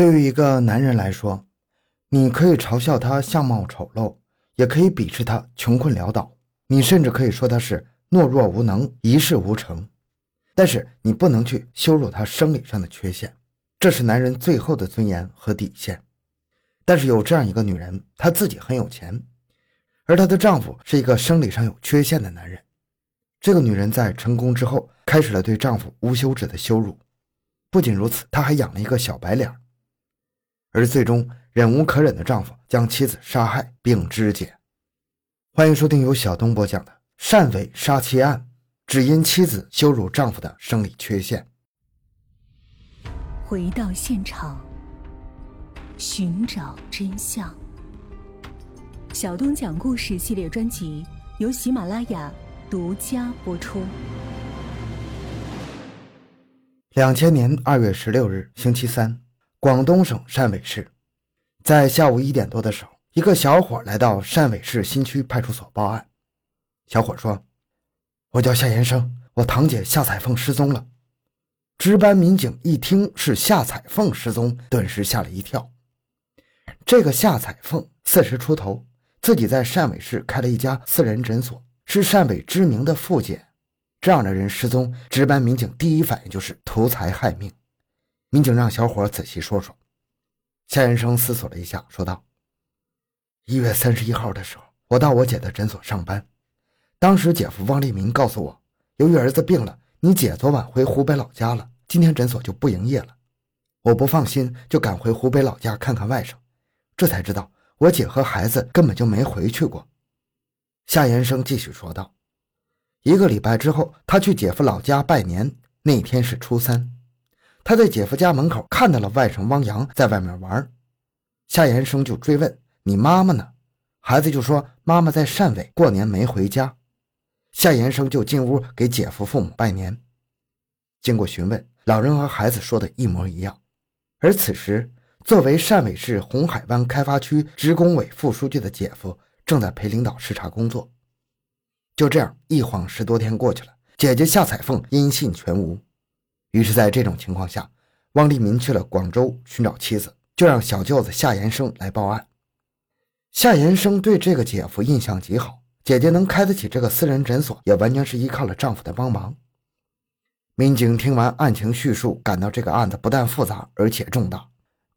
对于一个男人来说，你可以嘲笑他相貌丑陋，也可以鄙视他穷困潦倒，你甚至可以说他是懦弱无能、一事无成。但是你不能去羞辱他生理上的缺陷，这是男人最后的尊严和底线。但是有这样一个女人，她自己很有钱，而她的丈夫是一个生理上有缺陷的男人。这个女人在成功之后，开始了对丈夫无休止的羞辱。不仅如此，她还养了一个小白脸。而最终忍无可忍的丈夫将妻子杀害并肢解。欢迎收听由小东播讲的《汕尾杀妻案》，只因妻子羞辱丈夫的生理缺陷。回到现场，寻找真相。小东讲故事系列专辑由喜马拉雅独家播出。两千年二月十六日，星期三。广东省汕尾市，在下午一点多的时候，一个小伙来到汕尾市新区派出所报案。小伙说：“我叫夏延生，我堂姐夏彩凤失踪了。”值班民警一听是夏彩凤失踪，顿时吓了一跳。这个夏彩凤四十出头，自己在汕尾市开了一家私人诊所，是汕尾知名的妇检。这样的人失踪，值班民警第一反应就是图财害命。民警让小伙仔细说说。夏延生思索了一下，说道：“一月三十一号的时候，我到我姐的诊所上班。当时姐夫汪立民告诉我，由于儿子病了，你姐昨晚回湖北老家了，今天诊所就不营业了。我不放心，就赶回湖北老家看看外甥。这才知道，我姐和孩子根本就没回去过。”夏延生继续说道：“一个礼拜之后，他去姐夫老家拜年，那天是初三。”他在姐夫家门口看到了外甥汪洋在外面玩，夏延生就追问：“你妈妈呢？”孩子就说：“妈妈在汕尾过年没回家。”夏延生就进屋给姐夫父母拜年。经过询问，老人和孩子说的一模一样。而此时，作为汕尾市红海湾开发区职工委副书记的姐夫正在陪领导视察工作。就这样，一晃十多天过去了，姐姐夏彩凤音信全无。于是，在这种情况下，汪立民去了广州寻找妻子，就让小舅子夏延生来报案。夏延生对这个姐夫印象极好，姐姐能开得起这个私人诊所，也完全是依靠了丈夫的帮忙。民警听完案情叙述，感到这个案子不但复杂，而且重大，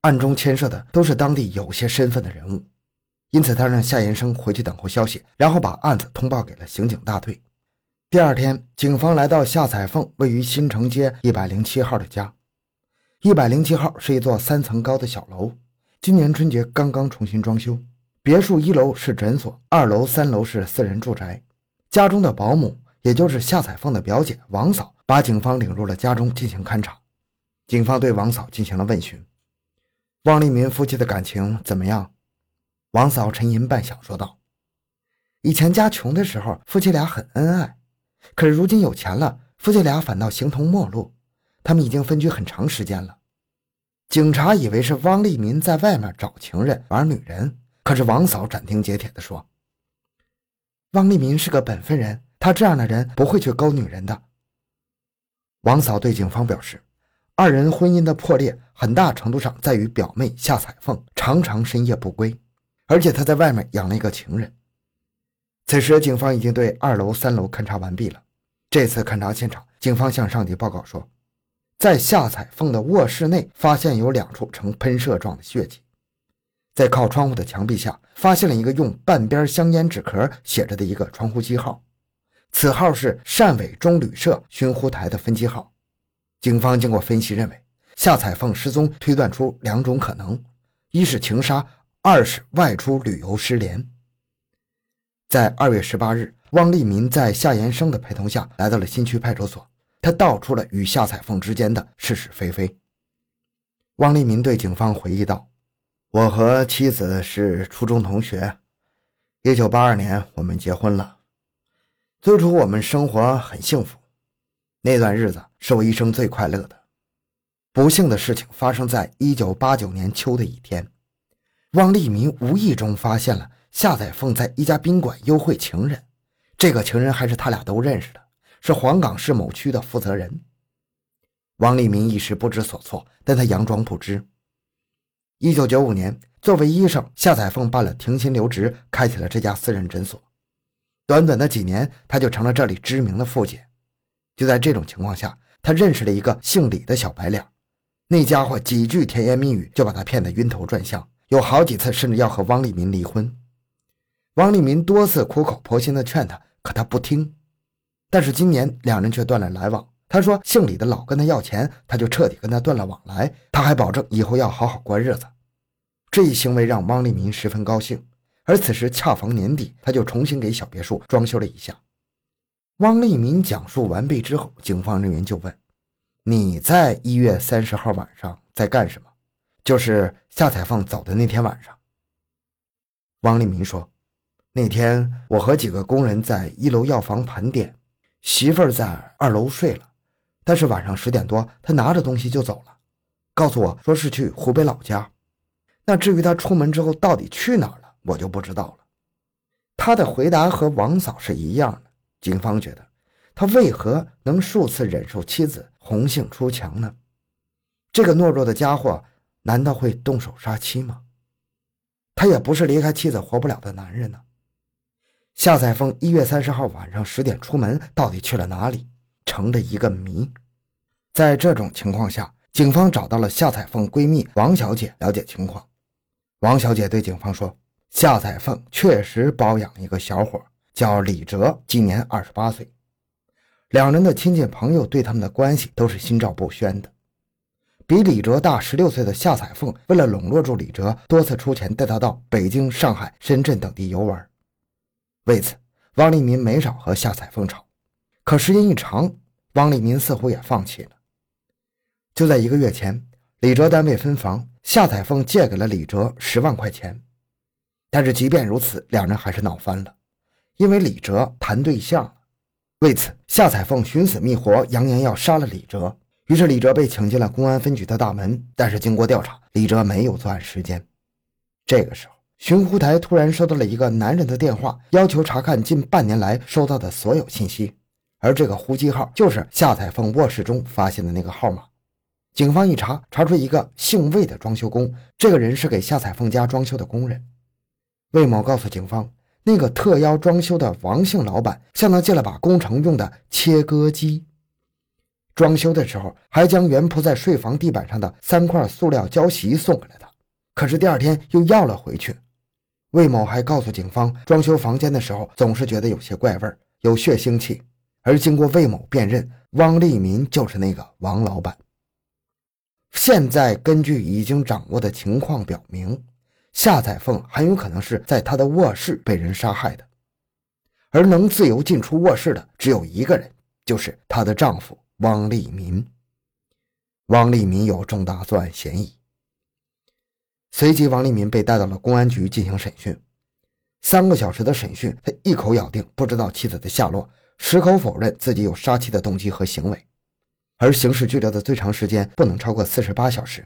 案中牵涉的都是当地有些身份的人物，因此他让夏延生回去等候消息，然后把案子通报给了刑警大队。第二天，警方来到夏彩凤位于新城街一百零七号的家。一百零七号是一座三层高的小楼，今年春节刚刚重新装修。别墅一楼是诊所，二楼、三楼是私人住宅。家中的保姆，也就是夏彩凤的表姐王嫂，把警方领入了家中进行勘查。警方对王嫂进行了问询：“汪立民夫妻的感情怎么样？”王嫂沉吟半晌，说道：“以前家穷的时候，夫妻俩很恩爱。”可是如今有钱了，夫妻俩反倒形同陌路。他们已经分居很长时间了。警察以为是汪立民在外面找情人玩女人，可是王嫂斩钉截铁地说：“汪立民是个本分人，他这样的人不会去勾女人的。”王嫂对警方表示，二人婚姻的破裂很大程度上在于表妹夏彩凤常常深夜不归，而且她在外面养了一个情人。此时，警方已经对二楼、三楼勘查完毕了。这次勘查现场，警方向上级报告说，在夏彩凤的卧室内发现有两处呈喷射状的血迹，在靠窗户的墙壁下发现了一个用半边香烟纸壳写着的一个窗户机号，此号是汕尾中旅社巡呼台的分机号。警方经过分析认为，夏彩凤失踪推断出两种可能：一是情杀，二是外出旅游失联。在二月十八日，汪立民在夏延生的陪同下来到了新区派出所。他道出了与夏彩凤之间的是是非非。汪立民对警方回忆道：“我和妻子是初中同学，一九八二年我们结婚了。最初我们生活很幸福，那段日子是我一生最快乐的。不幸的事情发生在一九八九年秋的一天，汪立民无意中发现了。”夏彩凤在一家宾馆幽会情人，这个情人还是他俩都认识的，是黄冈市某区的负责人。王立民一时不知所措，但他佯装不知。一九九五年，作为医生，夏彩凤办了停薪留职，开启了这家私人诊所。短短的几年，他就成了这里知名的富姐。就在这种情况下，他认识了一个姓李的小白脸。那家伙几句甜言蜜语就把他骗得晕头转向，有好几次甚至要和汪立民离婚。汪立民多次苦口婆心地劝他，可他不听。但是今年两人却断了来往。他说姓李的老跟他要钱，他就彻底跟他断了往来。他还保证以后要好好过日子。这一行为让汪立民十分高兴。而此时恰逢年底，他就重新给小别墅装修了一下。汪立民讲述完毕之后，警方人员就问。你在一月三十号晚上在干什么？就是夏彩凤走的那天晚上。王立民说：“那天我和几个工人在一楼药房盘点，媳妇儿在二楼睡了。但是晚上十点多，她拿着东西就走了，告诉我说是去湖北老家。那至于他出门之后到底去哪儿了，我就不知道了。”他的回答和王嫂是一样的。警方觉得。他为何能数次忍受妻子红杏出墙呢？这个懦弱的家伙难道会动手杀妻吗？他也不是离开妻子活不了的男人呢。夏彩凤一月三十号晚上十点出门，到底去了哪里，成了一个谜。在这种情况下，警方找到了夏彩凤闺蜜王小姐了解情况。王小姐对警方说：“夏彩凤确实包养一个小伙，叫李哲，今年二十八岁。”两人的亲戚朋友对他们的关系都是心照不宣的。比李哲大十六岁的夏彩凤，为了笼络住李哲，多次出钱带他到北京、上海、深圳等地游玩。为此，汪立民没少和夏彩凤吵。可时间一长，汪立民似乎也放弃了。就在一个月前，李哲单位分房，夏彩凤借给了李哲十万块钱。但是即便如此，两人还是闹翻了，因为李哲谈对象了。为此，夏彩凤寻死觅活，扬言要杀了李哲。于是，李哲被请进了公安分局的大门。但是，经过调查，李哲没有作案时间。这个时候，寻呼台突然收到了一个男人的电话，要求查看近半年来收到的所有信息。而这个呼机号就是夏彩凤卧室中发现的那个号码。警方一查，查出一个姓魏的装修工，这个人是给夏彩凤家装修的工人。魏某告诉警方。那个特邀装修的王姓老板向他借了把工程用的切割机，装修的时候还将原铺在睡房地板上的三块塑料胶席送给了他，可是第二天又要了回去。魏某还告诉警方，装修房间的时候总是觉得有些怪味有血腥气。而经过魏某辨认，汪立民就是那个王老板。现在根据已经掌握的情况表明。夏彩凤很有可能是在她的卧室被人杀害的，而能自由进出卧室的只有一个人，就是她的丈夫汪立民。汪立民有重大作案嫌疑。随即，王立民被带到了公安局进行审讯。三个小时的审讯，他一口咬定不知道妻子的下落，矢口否认自己有杀妻的动机和行为，而刑事拘留的最长时间不能超过四十八小时。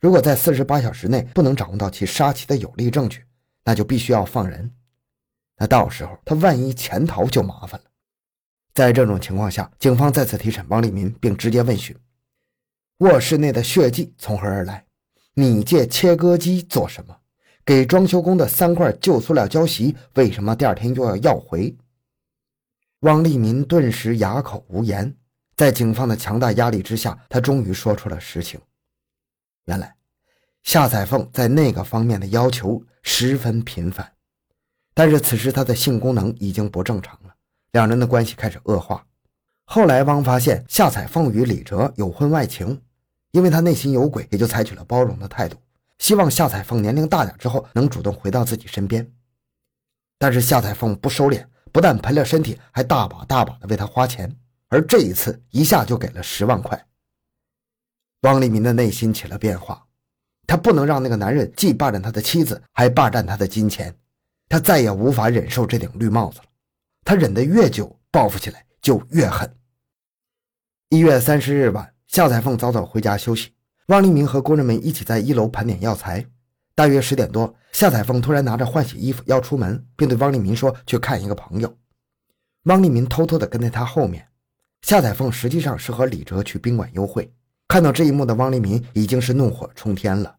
如果在四十八小时内不能掌握到其杀妻的有力证据，那就必须要放人。那到时候他万一潜逃就麻烦了。在这种情况下，警方再次提审王立民，并直接问询：卧室内的血迹从何而来？你借切割机做什么？给装修工的三块旧塑料胶席为什么第二天又要要回？汪立民顿时哑口无言。在警方的强大压力之下，他终于说出了实情。原来，夏彩凤在那个方面的要求十分频繁，但是此时她的性功能已经不正常了，两人的关系开始恶化。后来，汪发现夏彩凤与李哲有婚外情，因为他内心有鬼，也就采取了包容的态度，希望夏彩凤年龄大点之后能主动回到自己身边。但是夏彩凤不收敛，不但赔了身体，还大把大把的为他花钱，而这一次一下就给了十万块。汪立民的内心起了变化，他不能让那个男人既霸占他的妻子，还霸占他的金钱，他再也无法忍受这顶绿帽子了。他忍得越久，报复起来就越狠。一月三十日晚，夏彩凤早早回家休息，汪立民和工人们一起在一楼盘点药材。大约十点多，夏彩凤突然拿着换洗衣服要出门，并对汪立民说去看一个朋友。汪立民偷偷地跟在他后面。夏彩凤实际上是和李哲去宾馆幽会。看到这一幕的汪立民已经是怒火冲天了，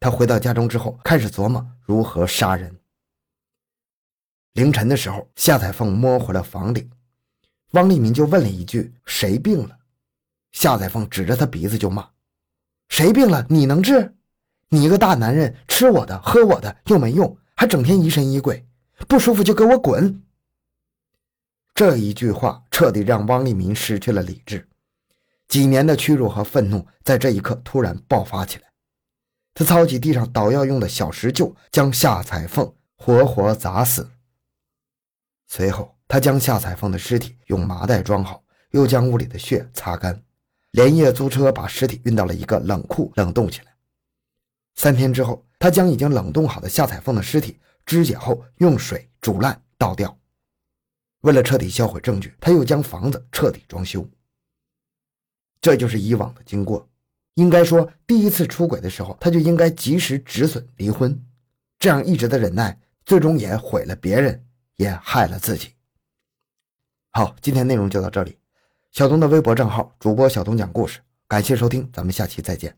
他回到家中之后，开始琢磨如何杀人。凌晨的时候，夏彩凤摸回了房里，汪立民就问了一句：“谁病了？”夏彩凤指着他鼻子就骂：“谁病了？你能治？你一个大男人，吃我的，喝我的又没用，还整天疑神疑鬼，不舒服就给我滚！”这一句话彻底让汪立民失去了理智，几年的屈辱和愤怒在这一刻突然爆发起来。他操起地上捣药用的小石臼，将夏彩凤活活砸死。随后，他将夏彩凤的尸体用麻袋装好，又将屋里的血擦干，连夜租车把尸体运到了一个冷库冷冻起来。三天之后，他将已经冷冻好的夏彩凤的尸体肢解后，用水煮烂倒掉。为了彻底销毁证据，他又将房子彻底装修。这就是以往的经过。应该说，第一次出轨的时候，他就应该及时止损离婚。这样一直的忍耐，最终也毁了别人，也害了自己。好，今天内容就到这里。小东的微博账号主播小东讲故事，感谢收听，咱们下期再见。